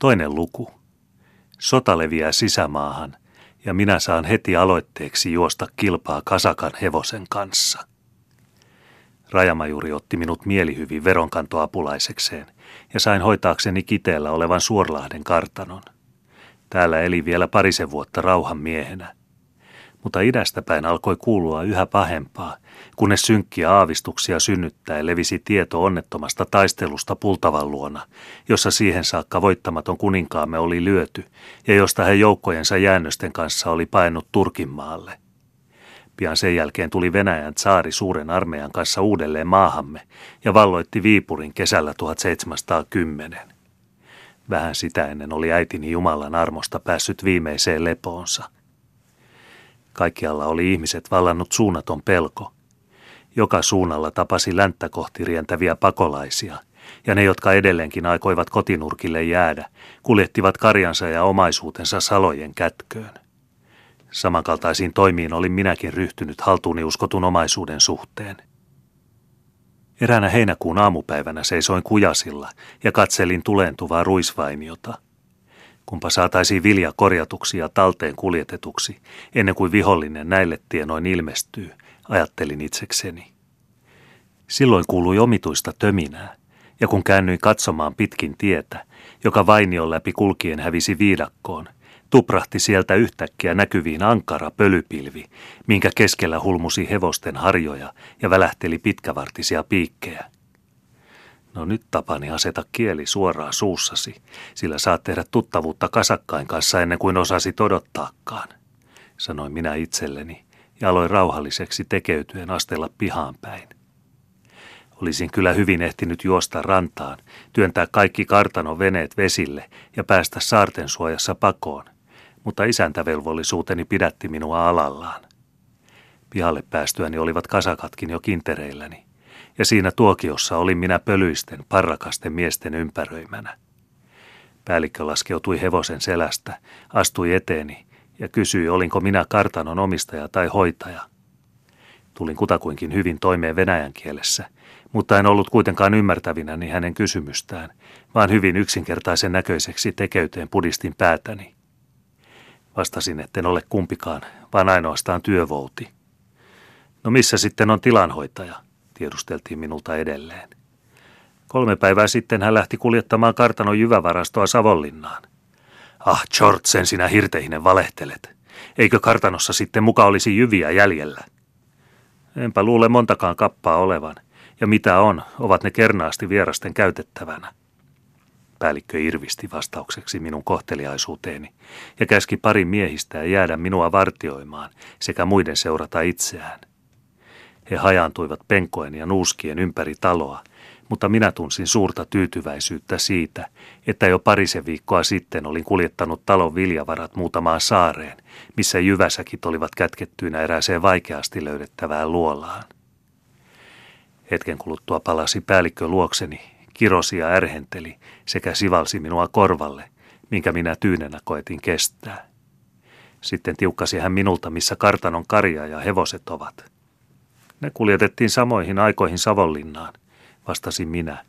Toinen luku. Sota leviää sisämaahan ja minä saan heti aloitteeksi juosta kilpaa kasakan hevosen kanssa. Rajamajuri otti minut mielihyvin veronkantoapulaisekseen ja sain hoitaakseni kiteellä olevan Suorlahden kartanon. Täällä eli vielä parisen vuotta rauhan miehenä. Mutta idästä päin alkoi kuulua yhä pahempaa, kunnes synkkiä aavistuksia synnyttäen levisi tieto onnettomasta taistelusta Pultavan luona, jossa siihen saakka voittamaton kuninkaamme oli lyöty ja josta he joukkojensa jäännösten kanssa oli painut Turkinmaalle. Pian sen jälkeen tuli Venäjän saari suuren armeijan kanssa uudelleen maahamme ja valloitti Viipurin kesällä 1710. Vähän sitä ennen oli äitini Jumalan armosta päässyt viimeiseen lepoonsa. Kaikkialla oli ihmiset vallannut suunnaton pelko. Joka suunnalla tapasi länttä kohti rientäviä pakolaisia, ja ne, jotka edelleenkin aikoivat kotinurkille jäädä, kuljettivat karjansa ja omaisuutensa salojen kätköön. Samankaltaisiin toimiin olin minäkin ryhtynyt haltuuni uskotun omaisuuden suhteen. Eräänä heinäkuun aamupäivänä seisoin kujasilla ja katselin tulentuvaa ruisvainiota. Kumpa saataisiin vilja korjatuksi ja talteen kuljetetuksi, ennen kuin vihollinen näille tienoin ilmestyy, ajattelin itsekseni. Silloin kuului omituista töminää, ja kun käännyin katsomaan pitkin tietä, joka vainion läpi kulkien hävisi viidakkoon – tuprahti sieltä yhtäkkiä näkyviin ankara pölypilvi, minkä keskellä hulmusi hevosten harjoja ja välähteli pitkävartisia piikkejä. No nyt tapani aseta kieli suoraan suussasi, sillä saat tehdä tuttavuutta kasakkain kanssa ennen kuin osasit odottaakaan, sanoin minä itselleni ja aloin rauhalliseksi tekeytyen astella pihaan päin. Olisin kyllä hyvin ehtinyt juosta rantaan, työntää kaikki kartanon veneet vesille ja päästä saarten suojassa pakoon – mutta isäntävelvollisuuteni pidätti minua alallaan. Pihalle päästyäni olivat kasakatkin jo kintereilläni, ja siinä tuokiossa olin minä pölyisten, parrakasten miesten ympäröimänä. Päällikkö laskeutui hevosen selästä, astui eteeni ja kysyi, olinko minä kartanon omistaja tai hoitaja. Tulin kutakuinkin hyvin toimeen venäjän kielessä, mutta en ollut kuitenkaan ymmärtävinäni hänen kysymystään, vaan hyvin yksinkertaisen näköiseksi tekeyteen pudistin päätäni – Vastasin, etten ole kumpikaan, vaan ainoastaan työvouti. No missä sitten on tilanhoitaja, tiedusteltiin minulta edelleen. Kolme päivää sitten hän lähti kuljettamaan kartanon jyvävarastoa Savonlinnaan. Ah, Jortsen, sinä hirteinen valehtelet. Eikö kartanossa sitten muka olisi jyviä jäljellä? Enpä luule montakaan kappaa olevan, ja mitä on, ovat ne kernaasti vierasten käytettävänä. Päällikkö irvisti vastaukseksi minun kohteliaisuuteeni ja käski pari miehistä jäädä minua vartioimaan sekä muiden seurata itseään. He hajaantuivat penkoen ja nuuskien ympäri taloa, mutta minä tunsin suurta tyytyväisyyttä siitä, että jo parisen viikkoa sitten olin kuljettanut talon viljavarat muutamaan saareen, missä jyväsäkit olivat kätkettyinä erääseen vaikeasti löydettävään luolaan. Hetken kuluttua palasi päällikkö luokseni kirosi ja ärhenteli sekä sivalsi minua korvalle, minkä minä tyynenä koetin kestää. Sitten tiukkasi hän minulta, missä kartanon karja ja hevoset ovat. Ne kuljetettiin samoihin aikoihin Savonlinnaan, vastasin minä,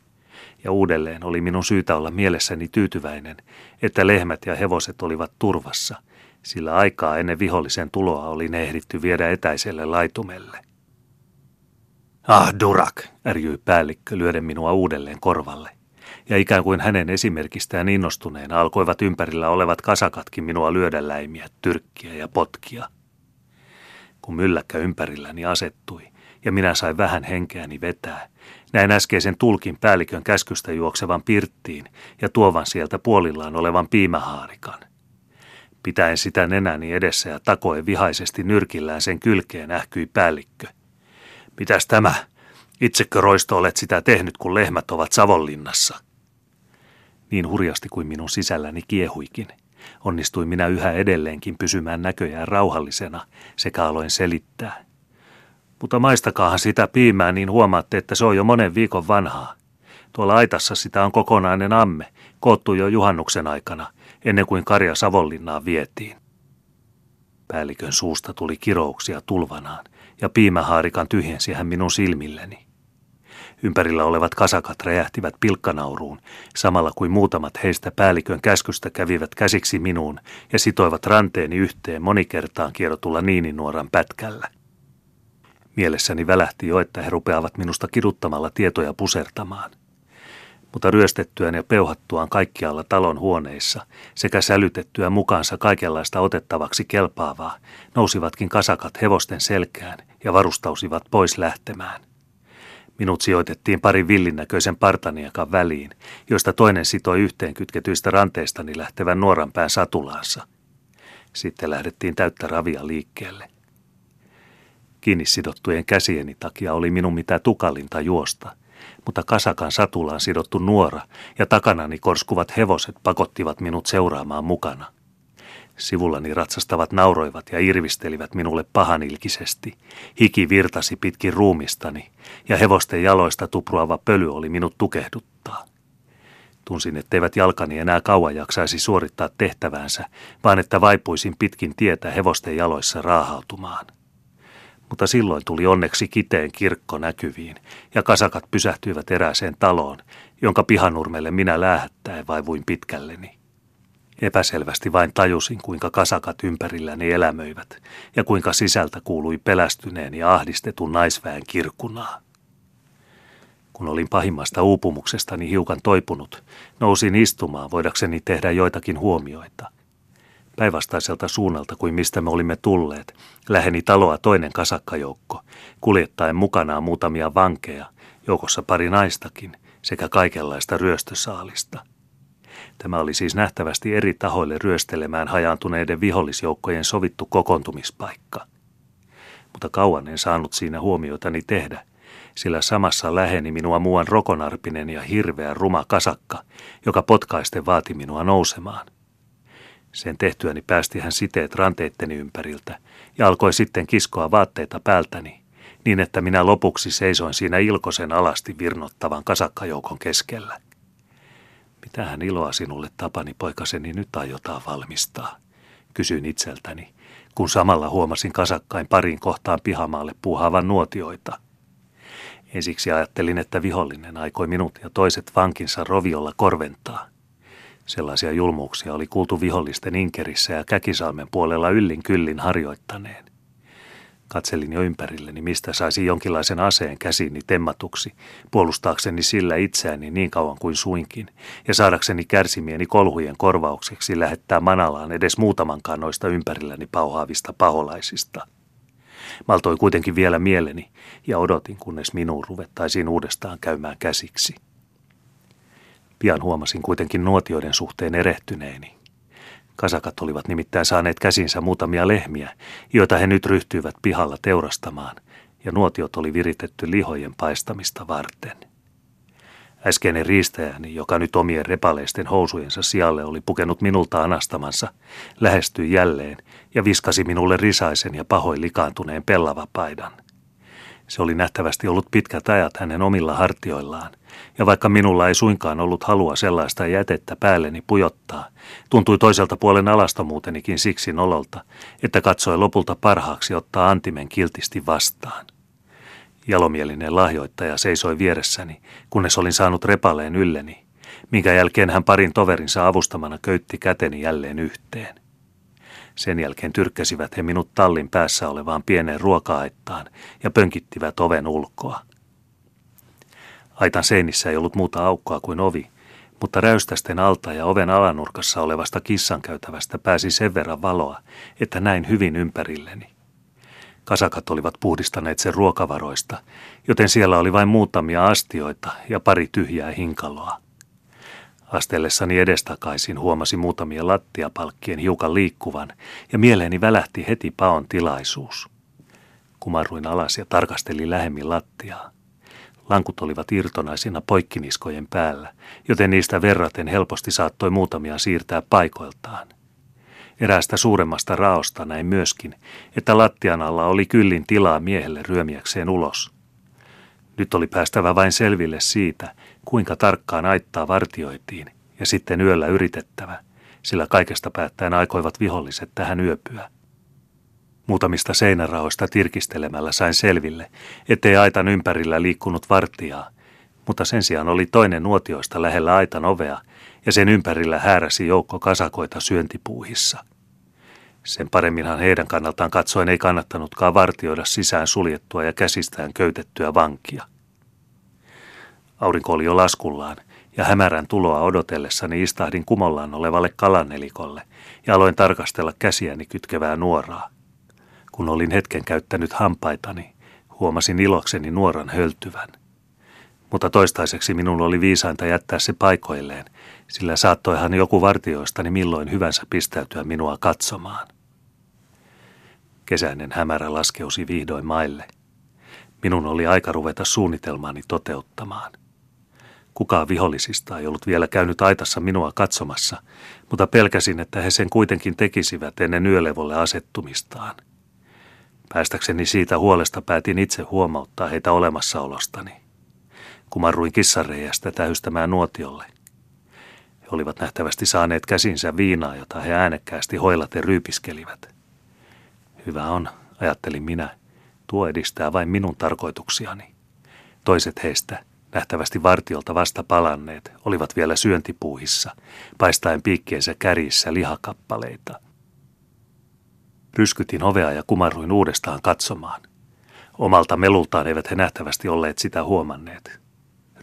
ja uudelleen oli minun syytä olla mielessäni tyytyväinen, että lehmät ja hevoset olivat turvassa, sillä aikaa ennen vihollisen tuloa oli ne ehditty viedä etäiselle laitumelle. Ah, Durak, ärjyi päällikkö lyöden minua uudelleen korvalle. Ja ikään kuin hänen esimerkistään innostuneena alkoivat ympärillä olevat kasakatkin minua lyödä läimiä, tyrkkiä ja potkia. Kun mylläkkä ympärilläni asettui ja minä sain vähän henkeäni vetää, näin äskeisen tulkin päällikön käskystä juoksevan pirttiin ja tuovan sieltä puolillaan olevan piimähaarikan. Pitäen sitä nenäni edessä ja takoen vihaisesti nyrkillään sen kylkeen ähkyi päällikkö – Mitäs tämä? Itsekö roisto olet sitä tehnyt, kun lehmät ovat Savonlinnassa? Niin hurjasti kuin minun sisälläni kiehuikin, onnistui minä yhä edelleenkin pysymään näköjään rauhallisena sekä aloin selittää. Mutta maistakaahan sitä piimää, niin huomaatte, että se on jo monen viikon vanhaa. Tuolla aitassa sitä on kokonainen amme, koottu jo juhannuksen aikana, ennen kuin karja Savonlinnaan vietiin. Päällikön suusta tuli kirouksia tulvanaan ja piimähaarikan tyhjensi hän minun silmilleni. Ympärillä olevat kasakat räjähtivät pilkkanauruun, samalla kuin muutamat heistä päällikön käskystä kävivät käsiksi minuun ja sitoivat ranteeni yhteen monikertaan kierrotulla niininuoran pätkällä. Mielessäni välähti jo, että he rupeavat minusta kiduttamalla tietoja pusertamaan. Mutta ryöstettyään ja peuhattuaan kaikkialla talon huoneissa sekä sälytettyä mukaansa kaikenlaista otettavaksi kelpaavaa, nousivatkin kasakat hevosten selkään ja varustausivat pois lähtemään. Minut sijoitettiin pari villinnäköisen partaniakan väliin, joista toinen sitoi yhteen kytketyistä ranteistani lähtevän nuoranpään satulaansa. Sitten lähdettiin täyttä ravia liikkeelle. Kiinni sidottujen käsieni takia oli minun mitä tukalinta juosta, mutta kasakan satulaan sidottu nuora ja takanani korskuvat hevoset pakottivat minut seuraamaan mukana – Sivullani ratsastavat nauroivat ja irvistelivät minulle pahanilkisesti. Hiki virtasi pitkin ruumistani, ja hevosten jaloista tupruava pöly oli minut tukehduttaa. Tunsin, etteivät jalkani enää kauan jaksaisi suorittaa tehtäväänsä, vaan että vaipuisin pitkin tietä hevosten jaloissa raahautumaan. Mutta silloin tuli onneksi kiteen kirkko näkyviin, ja kasakat pysähtyivät erääseen taloon, jonka pihanurmelle minä lähettäen vaivuin pitkälleni. Epäselvästi vain tajusin, kuinka kasakat ympärilläni elämöivät ja kuinka sisältä kuului pelästyneen ja ahdistetun naisväen kirkkunaa. Kun olin pahimmasta uupumuksestani hiukan toipunut, nousin istumaan voidakseni tehdä joitakin huomioita. Päinvastaiselta suunnalta kuin mistä me olimme tulleet, läheni taloa toinen kasakkajoukko, kuljettaen mukanaan muutamia vankeja, joukossa pari naistakin, sekä kaikenlaista ryöstösaalista – Tämä oli siis nähtävästi eri tahoille ryöstelemään hajaantuneiden vihollisjoukkojen sovittu kokoontumispaikka. Mutta kauan en saanut siinä huomioitani tehdä, sillä samassa läheni minua muuan rokonarpinen ja hirveä ruma kasakka, joka potkaisten vaati minua nousemaan. Sen tehtyäni päästi hän siteet ranteitteni ympäriltä ja alkoi sitten kiskoa vaatteita päältäni, niin että minä lopuksi seisoin siinä ilkosen alasti virnottavan kasakkajoukon keskellä. Mitähän iloa sinulle tapani poikaseni nyt aiotaan valmistaa? Kysyin itseltäni, kun samalla huomasin kasakkain parin kohtaan pihamaalle puuhaavan nuotioita. Ensiksi ajattelin, että vihollinen aikoi minut ja toiset vankinsa roviolla korventaa. Sellaisia julmuuksia oli kuultu vihollisten Inkerissä ja Käkisalmen puolella yllin kyllin harjoittaneen. Katselin jo ympärilleni, mistä saisi jonkinlaisen aseen käsiini temmatuksi, puolustaakseni sillä itseäni niin kauan kuin suinkin, ja saadakseni kärsimieni kolhujen korvaukseksi lähettää manalaan edes muutamankaan noista ympärilläni pauhaavista paholaisista. Maltoi kuitenkin vielä mieleni, ja odotin, kunnes minuun ruvettaisiin uudestaan käymään käsiksi. Pian huomasin kuitenkin nuotioiden suhteen erehtyneeni. Kasakat olivat nimittäin saaneet käsinsä muutamia lehmiä, joita he nyt ryhtyivät pihalla teurastamaan, ja nuotiot oli viritetty lihojen paistamista varten. Äskeinen riistäjäni, joka nyt omien repaleisten housujensa sijalle oli pukenut minulta anastamansa, lähestyi jälleen ja viskasi minulle risaisen ja pahoin likaantuneen pellavapaidan. Se oli nähtävästi ollut pitkät ajat hänen omilla hartioillaan, ja vaikka minulla ei suinkaan ollut halua sellaista jätettä päälleni pujottaa, tuntui toiselta puolen alastomuutenikin siksi nololta, että katsoi lopulta parhaaksi ottaa antimen kiltisti vastaan. Jalomielinen lahjoittaja seisoi vieressäni, kunnes olin saanut repaleen ylleni, minkä jälkeen hän parin toverinsa avustamana köytti käteni jälleen yhteen. Sen jälkeen tyrkkäsivät he minut tallin päässä olevaan pieneen ruoka-aittaan ja pönkittivät oven ulkoa. Aitan seinissä ei ollut muuta aukkoa kuin ovi, mutta räystästen alta ja oven alanurkassa olevasta kissankäytävästä pääsi sen verran valoa, että näin hyvin ympärilleni. Kasakat olivat puhdistaneet sen ruokavaroista, joten siellä oli vain muutamia astioita ja pari tyhjää hinkaloa. Astellessani edestakaisin huomasi muutamia lattiapalkkien hiukan liikkuvan ja mieleeni välähti heti paon tilaisuus. Kumarruin alas ja tarkastelin lähemmin lattiaa. Lankut olivat irtonaisina poikkiniskojen päällä, joten niistä verraten helposti saattoi muutamia siirtää paikoiltaan. Eräästä suuremmasta raosta näin myöskin, että lattian alla oli kyllin tilaa miehelle ryömiäkseen ulos. Nyt oli päästävä vain selville siitä, kuinka tarkkaan aittaa vartioitiin, ja sitten yöllä yritettävä, sillä kaikesta päättäen aikoivat viholliset tähän yöpyä. Muutamista seinäraoista tirkistelemällä sain selville, ettei aitan ympärillä liikkunut vartijaa, Mutta sen sijaan oli toinen nuotioista lähellä aitan ovea, ja sen ympärillä hääräsi joukko kasakoita syöntipuuhissa. Sen paremminhan heidän kannaltaan katsoen ei kannattanutkaan vartioida sisään suljettua ja käsistään köytettyä vankia. Aurinko oli jo laskullaan, ja hämärän tuloa odotellessani istahdin kumollaan olevalle kalanelikolle ja aloin tarkastella käsiäni kytkevää nuoraa. Kun olin hetken käyttänyt hampaitani, huomasin ilokseni nuoran höltyvän. Mutta toistaiseksi minun oli viisainta jättää se paikoilleen, sillä saattoihan joku vartioistani milloin hyvänsä pistäytyä minua katsomaan. Kesäinen hämärä laskeusi vihdoin maille. Minun oli aika ruveta suunnitelmaani toteuttamaan. Kukaan vihollisista ei ollut vielä käynyt aitassa minua katsomassa, mutta pelkäsin, että he sen kuitenkin tekisivät ennen yölevolle asettumistaan. Päästäkseni siitä huolesta päätin itse huomauttaa heitä olemassaolostani. Kumarruin kissareijästä tähystämään nuotiolle. He olivat nähtävästi saaneet käsinsä viinaa, jota he äänekkäästi hoilaten ryypiskelivät. Hyvä on, ajattelin minä. Tuo edistää vain minun tarkoituksiani. Toiset heistä – nähtävästi vartiolta vasta palanneet, olivat vielä syöntipuuhissa, paistaen piikkiensä kärissä lihakappaleita. Ryskytin ovea ja kumarruin uudestaan katsomaan. Omalta melultaan eivät he nähtävästi olleet sitä huomanneet.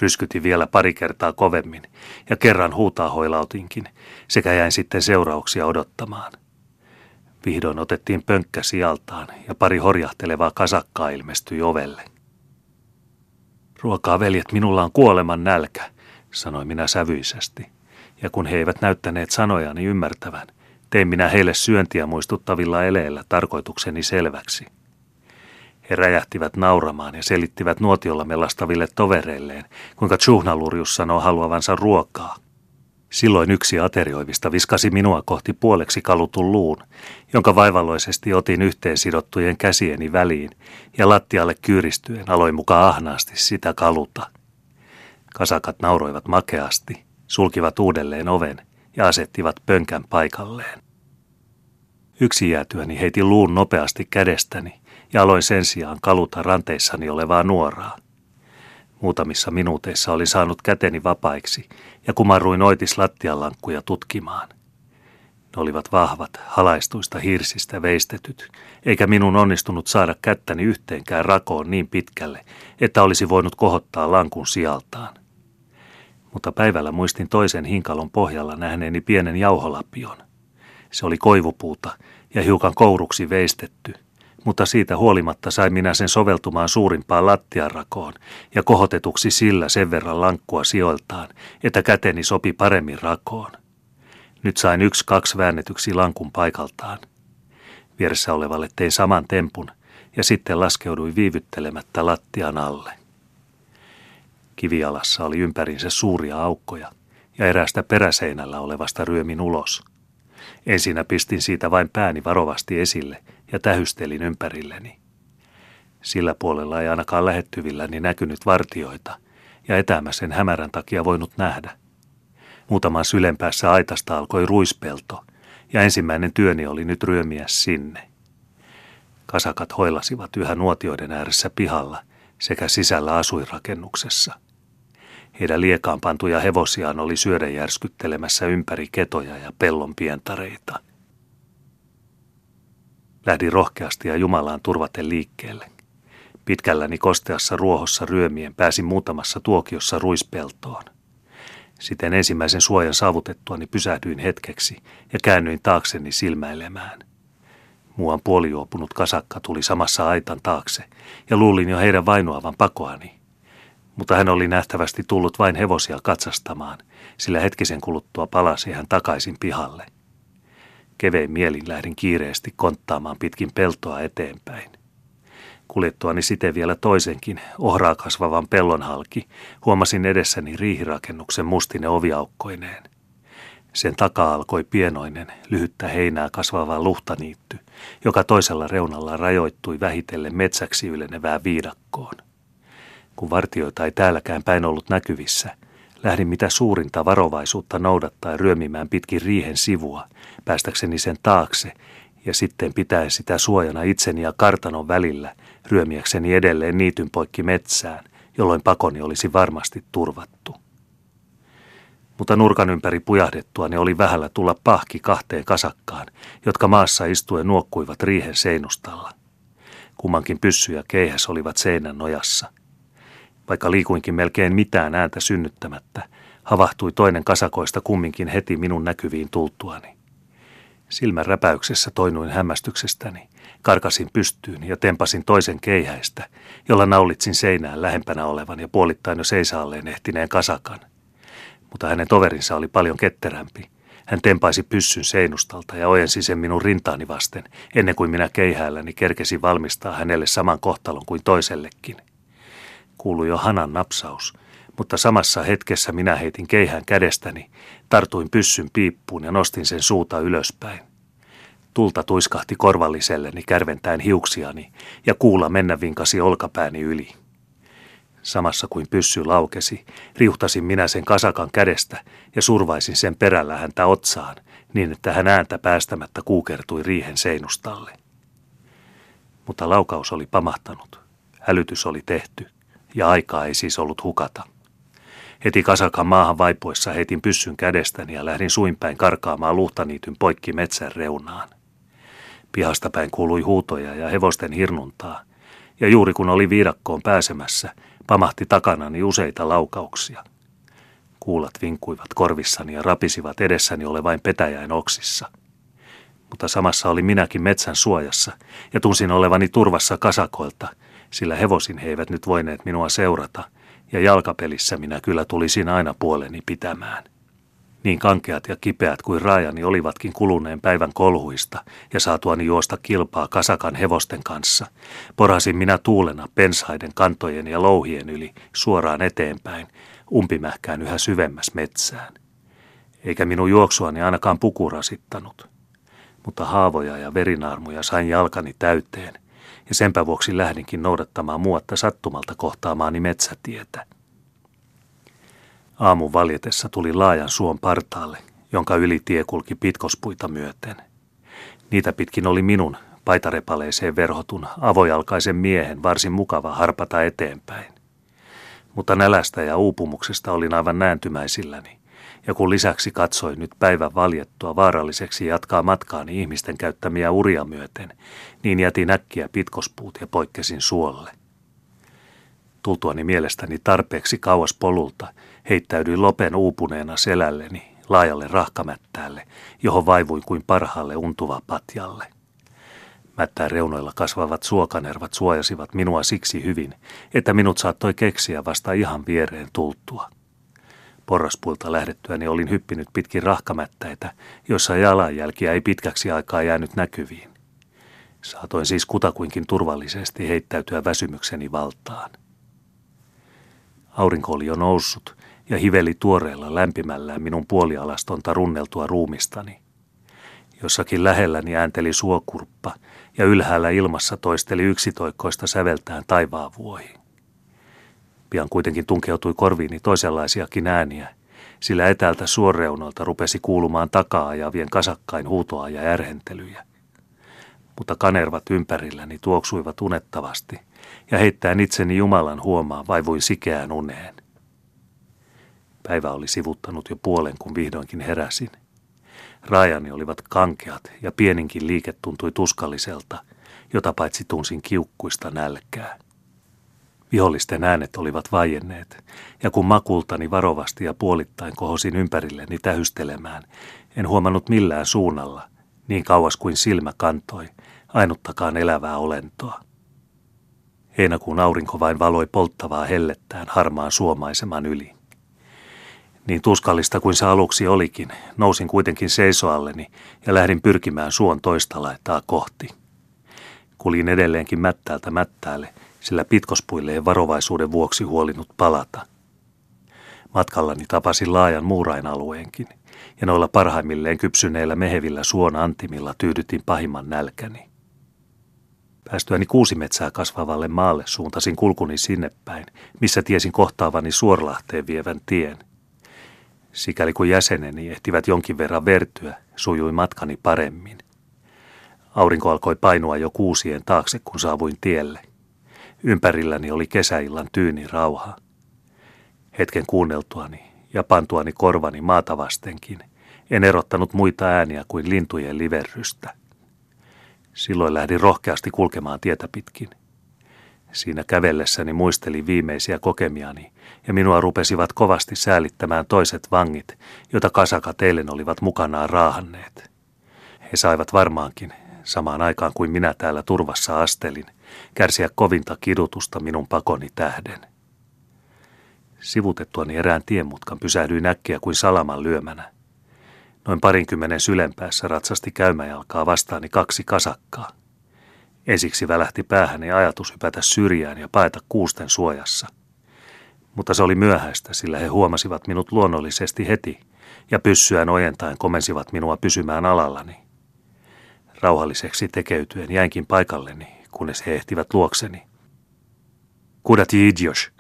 Ryskytin vielä pari kertaa kovemmin ja kerran huutaa hoilautinkin, sekä jäin sitten seurauksia odottamaan. Vihdoin otettiin pönkkä sijaltaan ja pari horjahtelevaa kasakkaa ilmestyi ovelle. Ruokaa, veljet, minulla on kuoleman nälkä, sanoi minä sävyisesti. Ja kun he eivät näyttäneet sanojani ymmärtävän, tein minä heille syöntiä muistuttavilla eleillä tarkoitukseni selväksi. He räjähtivät nauramaan ja selittivät nuotiolla melastaville tovereilleen, kuinka Tsuhnalurjus sanoo haluavansa ruokaa – Silloin yksi aterioivista viskasi minua kohti puoleksi kalutun luun, jonka vaivalloisesti otin yhteen sidottujen käsieni väliin ja lattialle kyyristyen aloin mukaan ahnaasti sitä kaluta. Kasakat nauroivat makeasti, sulkivat uudelleen oven ja asettivat pönkän paikalleen. Yksi jäätyäni heitin luun nopeasti kädestäni ja aloin sen sijaan kaluta ranteissani olevaa nuoraa. Muutamissa minuuteissa olin saanut käteni vapaiksi ja kumarruin oitis lattianlankkuja tutkimaan. Ne olivat vahvat, halaistuista hirsistä veistetyt, eikä minun onnistunut saada kättäni yhteenkään rakoon niin pitkälle, että olisi voinut kohottaa lankun sijaltaan. Mutta päivällä muistin toisen hinkalon pohjalla nähneeni pienen jauholapion. Se oli koivupuuta ja hiukan kouruksi veistetty – mutta siitä huolimatta sain minä sen soveltumaan suurimpaan lattiarakoon ja kohotetuksi sillä sen verran lankkua sijoiltaan, että käteni sopi paremmin rakoon. Nyt sain yksi kaksi väännetyksi lankun paikaltaan. Vieressä olevalle tein saman tempun ja sitten laskeuduin viivyttelemättä lattian alle. Kivialassa oli ympärinsä suuria aukkoja ja eräästä peräseinällä olevasta ryömin ulos. Ensinnä pistin siitä vain pääni varovasti esille – ja tähystelin ympärilleni. Sillä puolella ei ainakaan lähettyvilläni näkynyt vartioita, ja etäämä sen hämärän takia voinut nähdä. Muutaman sylenpäässä aitasta alkoi ruispelto, ja ensimmäinen työni oli nyt ryömiä sinne. Kasakat hoilasivat yhä nuotioiden ääressä pihalla sekä sisällä asuinrakennuksessa. Heidän liekaan pantuja hevosiaan oli syödä järskyttelemässä ympäri ketoja ja pellon pientareita – Lähdin rohkeasti ja Jumalaan turvaten liikkeelle. Pitkälläni kosteassa ruohossa ryömien pääsin muutamassa tuokiossa ruispeltoon. Siten ensimmäisen suojan saavutettuani pysähdyin hetkeksi ja käännyin taakseni silmäilemään. Muuan puolijuopunut kasakka tuli samassa aitan taakse ja luulin jo heidän vainoavan pakoani. Mutta hän oli nähtävästi tullut vain hevosia katsastamaan, sillä hetkisen kuluttua palasi hän takaisin pihalle – Kevein mielin lähdin kiireesti konttaamaan pitkin peltoa eteenpäin. Kuljettuani siten vielä toisenkin, ohraa kasvavan pellon halki, huomasin edessäni riihirakennuksen mustine oviaukkoineen. Sen takaa alkoi pienoinen, lyhyttä heinää kasvava luhtaniitty, joka toisella reunalla rajoittui vähitellen metsäksi ylenevään viidakkoon. Kun vartioita ei täälläkään päin ollut näkyvissä – Lähdin mitä suurinta varovaisuutta noudattaa ryömimään pitkin riihen sivua, päästäkseni sen taakse ja sitten pitää sitä suojana itseni ja kartanon välillä, ryömiäkseni edelleen niityn poikki metsään, jolloin pakoni olisi varmasti turvattu. Mutta nurkan ympäri pujahdettua ne oli vähällä tulla pahki kahteen kasakkaan, jotka maassa istuen nuokkuivat riihen seinustalla. Kummankin pyssy ja keihäs olivat seinän nojassa. Vaikka liikuinkin melkein mitään ääntä synnyttämättä, havahtui toinen kasakoista kumminkin heti minun näkyviin tultuani. Silmän räpäyksessä toinuin hämmästyksestäni, karkasin pystyyn ja tempasin toisen keihäistä, jolla naulitsin seinään lähempänä olevan ja puolittain jo seisaalleen ehtineen kasakan. Mutta hänen toverinsa oli paljon ketterämpi. Hän tempaisi pyssyn seinustalta ja ojensi sen minun rintaani vasten, ennen kuin minä keihäälläni kerkesin valmistaa hänelle saman kohtalon kuin toisellekin. Kuului jo hanan napsaus, mutta samassa hetkessä minä heitin keihään kädestäni, tartuin pyssyn piippuun ja nostin sen suuta ylöspäin. Tulta tuiskahti korvalliselleni kärventäen hiuksiani ja kuula mennä vinkasi olkapääni yli. Samassa kuin pyssy laukesi, riuhtasin minä sen kasakan kädestä ja survaisin sen perällä häntä otsaan, niin että hän ääntä päästämättä kuukertui riihen seinustalle. Mutta laukaus oli pamahtanut, hälytys oli tehty ja aikaa ei siis ollut hukata. Heti kasakan maahan vaipuessa heitin pyssyn kädestäni ja lähdin suinpäin karkaamaan luhtaniityn poikki metsän reunaan. Pihasta päin kuului huutoja ja hevosten hirnuntaa, ja juuri kun oli viidakkoon pääsemässä, pamahti takanani useita laukauksia. Kuulat vinkuivat korvissani ja rapisivat edessäni olevain petäjäin oksissa. Mutta samassa oli minäkin metsän suojassa ja tunsin olevani turvassa kasakoilta, sillä hevosin he eivät nyt voineet minua seurata – ja jalkapelissä minä kyllä tulisin aina puoleni pitämään. Niin kankeat ja kipeät kuin rajani olivatkin kuluneen päivän kolhuista ja saatuani juosta kilpaa kasakan hevosten kanssa, porasin minä tuulena pensaiden kantojen ja louhien yli suoraan eteenpäin, umpimähkään yhä syvemmäs metsään. Eikä minun juoksuani ainakaan puku rasittanut. Mutta haavoja ja verinaarmuja sain jalkani täyteen – ja senpä vuoksi lähdinkin noudattamaan muotta sattumalta kohtaamaani metsätietä. Aamun valjetessa tuli laajan suon partaalle, jonka yli tie kulki pitkospuita myöten. Niitä pitkin oli minun, paitarepaleeseen verhotun, avojalkaisen miehen varsin mukava harpata eteenpäin. Mutta nälästä ja uupumuksesta olin aivan nääntymäisilläni ja kun lisäksi katsoin nyt päivän valjettua vaaralliseksi jatkaa matkaani ihmisten käyttämiä uria myöten, niin jätin äkkiä pitkospuut ja poikkesin suolle. Tultuani mielestäni tarpeeksi kauas polulta, heittäydyin lopen uupuneena selälleni laajalle rahkamättäälle, johon vaivuin kuin parhaalle untuva patjalle. Mättään reunoilla kasvavat suokanervat suojasivat minua siksi hyvin, että minut saattoi keksiä vasta ihan viereen tultua. Porraspuilta lähdettyäni olin hyppinyt pitkin rahkamättäitä, joissa jalanjälkiä ei pitkäksi aikaa jäänyt näkyviin. Saatoin siis kutakuinkin turvallisesti heittäytyä väsymykseni valtaan. Aurinko oli jo noussut ja hiveli tuoreella lämpimällään minun puolialastonta runneltua ruumistani. Jossakin lähelläni äänteli suokurppa ja ylhäällä ilmassa toisteli yksitoikkoista säveltään taivaan vuohi. Pian kuitenkin tunkeutui korviini toisenlaisiakin ääniä, sillä etäältä suoreunolta rupesi kuulumaan takaa ajavien kasakkain huutoa ja ärhentelyjä. Mutta kanervat ympärilläni tuoksuivat unettavasti, ja heittäen itseni Jumalan huomaan vaivuin sikeään uneen. Päivä oli sivuttanut jo puolen, kun vihdoinkin heräsin. Rajani olivat kankeat ja pieninkin liike tuntui tuskalliselta, jota paitsi tunsin kiukkuista nälkää. Vihollisten äänet olivat vaienneet, ja kun makultani varovasti ja puolittain kohosin ympärilleni tähystelemään, en huomannut millään suunnalla, niin kauas kuin silmä kantoi, ainuttakaan elävää olentoa. Heinäkuun aurinko vain valoi polttavaa hellettään harmaan suomaiseman yli. Niin tuskallista kuin se aluksi olikin, nousin kuitenkin seisoalleni ja lähdin pyrkimään suon toista laittaa kohti. Kulin edelleenkin mättäältä mättäälle – sillä pitkospuille ei varovaisuuden vuoksi huolinut palata. Matkallani tapasin laajan muurainalueenkin, ja noilla parhaimmilleen kypsyneillä mehevillä suon antimilla tyydytin pahimman nälkäni. Päästyäni kuusi metsää kasvavalle maalle suuntasin kulkuni sinne päin, missä tiesin kohtaavani Suorlahteen vievän tien. Sikäli kuin jäseneni ehtivät jonkin verran vertyä, sujui matkani paremmin. Aurinko alkoi painua jo kuusien taakse, kun saavuin tielle. Ympärilläni oli kesäillan tyyni rauha. Hetken kuunneltuani ja pantuani korvani maata vastenkin, en erottanut muita ääniä kuin lintujen liverrystä. Silloin lähdin rohkeasti kulkemaan tietä pitkin. Siinä kävellessäni muistelin viimeisiä kokemiani, ja minua rupesivat kovasti säälittämään toiset vangit, joita kasakat eilen olivat mukanaan raahanneet. He saivat varmaankin, samaan aikaan kuin minä täällä turvassa astelin, kärsiä kovinta kidutusta minun pakoni tähden. Sivutettuani erään tienmutkan pysähdyin äkkiä kuin salaman lyömänä. Noin parinkymmenen sylen päässä ratsasti käymäjalkaa vastaani kaksi kasakkaa. Ensiksi välähti päähäni ajatus hypätä syrjään ja paeta kuusten suojassa. Mutta se oli myöhäistä, sillä he huomasivat minut luonnollisesti heti ja pyssyään ojentaen komensivat minua pysymään alallani. Rauhalliseksi tekeytyen jäinkin paikalleni, kunnes he ehtivät luokseni. Kudat idjos,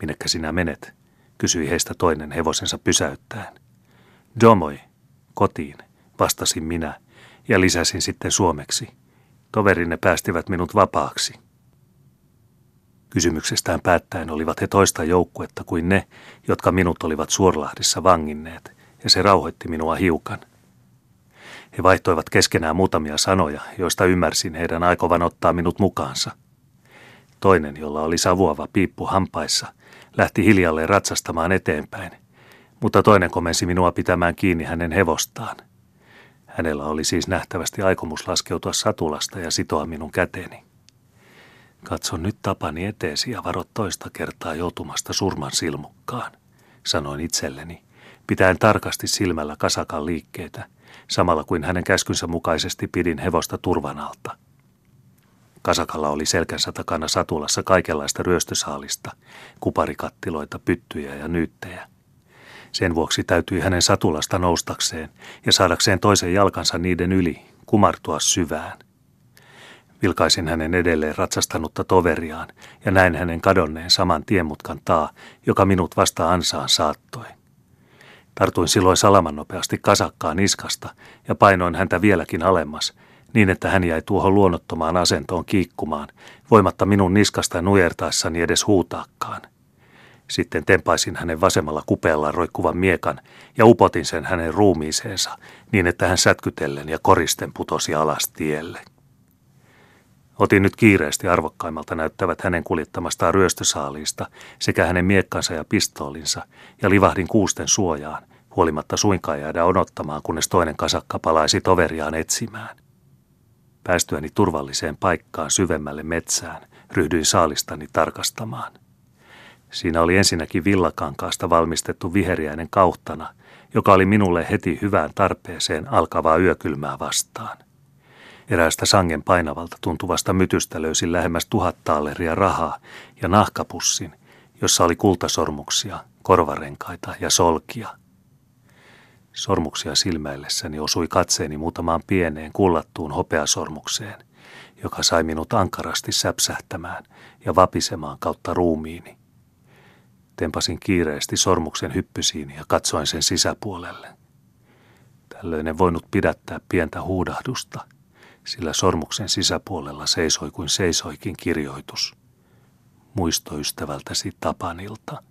minnekä sinä menet, kysyi heistä toinen hevosensa pysäyttäen. Domoi, kotiin, vastasin minä ja lisäsin sitten suomeksi. Toverinne päästivät minut vapaaksi. Kysymyksestään päättäen olivat he toista joukkuetta kuin ne, jotka minut olivat Suorlahdissa vanginneet, ja se rauhoitti minua hiukan. He vaihtoivat keskenään muutamia sanoja, joista ymmärsin heidän aikovan ottaa minut mukaansa. Toinen, jolla oli savuava piippu hampaissa, lähti hiljalleen ratsastamaan eteenpäin, mutta toinen komensi minua pitämään kiinni hänen hevostaan. Hänellä oli siis nähtävästi aikomus laskeutua satulasta ja sitoa minun käteeni. Katso nyt tapani eteesi ja varot toista kertaa joutumasta surman silmukkaan, sanoin itselleni, pitäen tarkasti silmällä kasakan liikkeitä, samalla kuin hänen käskynsä mukaisesti pidin hevosta turvan alta. Kasakalla oli selkänsä takana satulassa kaikenlaista ryöstösaalista, kuparikattiloita, pyttyjä ja nyyttejä – sen vuoksi täytyi hänen satulasta noustakseen ja saadakseen toisen jalkansa niiden yli kumartua syvään. Vilkaisin hänen edelleen ratsastanutta toveriaan ja näin hänen kadonneen saman tienmutkan taa, joka minut vasta ansaan saattoi. Tartuin silloin salaman nopeasti kasakkaan niskasta ja painoin häntä vieläkin alemmas, niin että hän jäi tuohon luonnottomaan asentoon kiikkumaan, voimatta minun niskasta nujertaessani edes huutaakkaan – sitten tempaisin hänen vasemmalla kupeellaan roikkuvan miekan ja upotin sen hänen ruumiiseensa niin, että hän sätkytellen ja koristen putosi alas tielle. Otin nyt kiireesti arvokkaimmalta näyttävät hänen kuljettamastaan ryöstösaaliista sekä hänen miekkansa ja pistoolinsa ja livahdin kuusten suojaan, huolimatta suinkaan jäädä odottamaan, kunnes toinen kasakka palaisi toveriaan etsimään. Päästyäni turvalliseen paikkaan syvemmälle metsään, ryhdyin saalistani tarkastamaan – Siinä oli ensinnäkin villakankaasta valmistettu viheriäinen kauhtana, joka oli minulle heti hyvään tarpeeseen alkavaa yökylmää vastaan. Eräästä sangen painavalta tuntuvasta mytystä löysin lähemmäs tuhat taaleria rahaa ja nahkapussin, jossa oli kultasormuksia, korvarenkaita ja solkia. Sormuksia silmäillessäni osui katseeni muutamaan pieneen kullattuun hopeasormukseen, joka sai minut ankarasti säpsähtämään ja vapisemaan kautta ruumiini. Tempasin kiireesti sormuksen hyppysiin ja katsoin sen sisäpuolelle. Tällöin en voinut pidättää pientä huudahdusta, sillä sormuksen sisäpuolella seisoi kuin seisoikin kirjoitus. Muisto ystävältäsi Tapanilta.